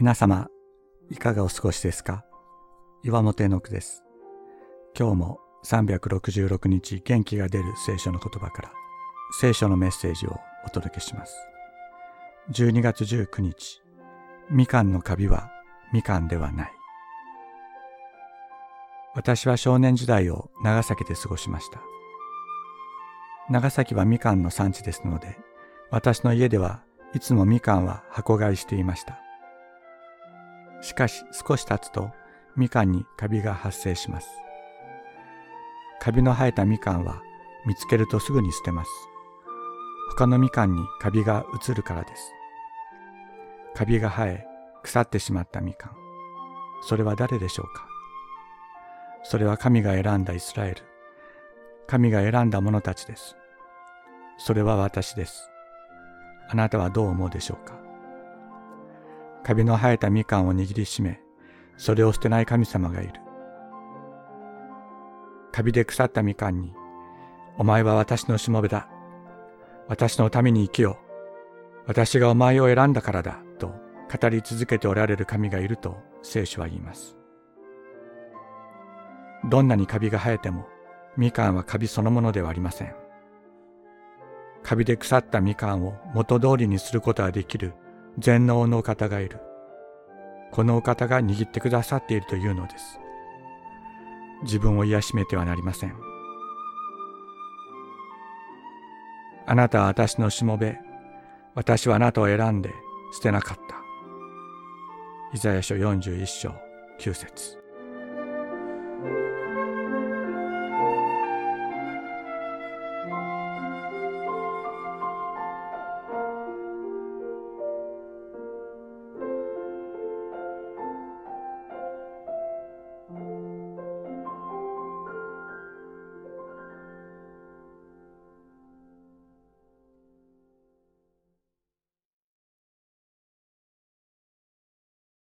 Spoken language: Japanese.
皆様、いかがお過ごしですか？岩本絵の句です。今日も366日元気が出る聖書の言葉から聖書のメッセージをお届けします。12月19日、みかんのカビはみかんではない。私は少年時代を長崎で過ごしました。長崎はみかんの産地ですので、私の家ではいつもみかんは箱買いしていました。しかし少し経つとみかんにカビが発生します。カビの生えたみかんは見つけるとすぐに捨てます。他のみかんにカビが移るからです。カビが生え腐ってしまったみかん。それは誰でしょうか？それは神が選んだイスラエル。神が選んだ者たちです。それは私です。あなたはどう思うでしょうか？カビの生えたみかんを握りしめ、それを捨てない神様がいる。カビで腐ったみかんに、お前は私のしもべだ。私のために生きよう。私がお前を選んだからだ。と語り続けておられる神がいると聖書は言います。どんなにカビが生えても、みかんはカビそのものではありません。カビで腐ったみかんを元通りにすることができる全能のお方がいる。このお方が握ってくださっているというのです。自分を癒しめてはなりません。あなたは私のしもべ。私はあなたを選んで捨てなかった。イザヤ書41章9節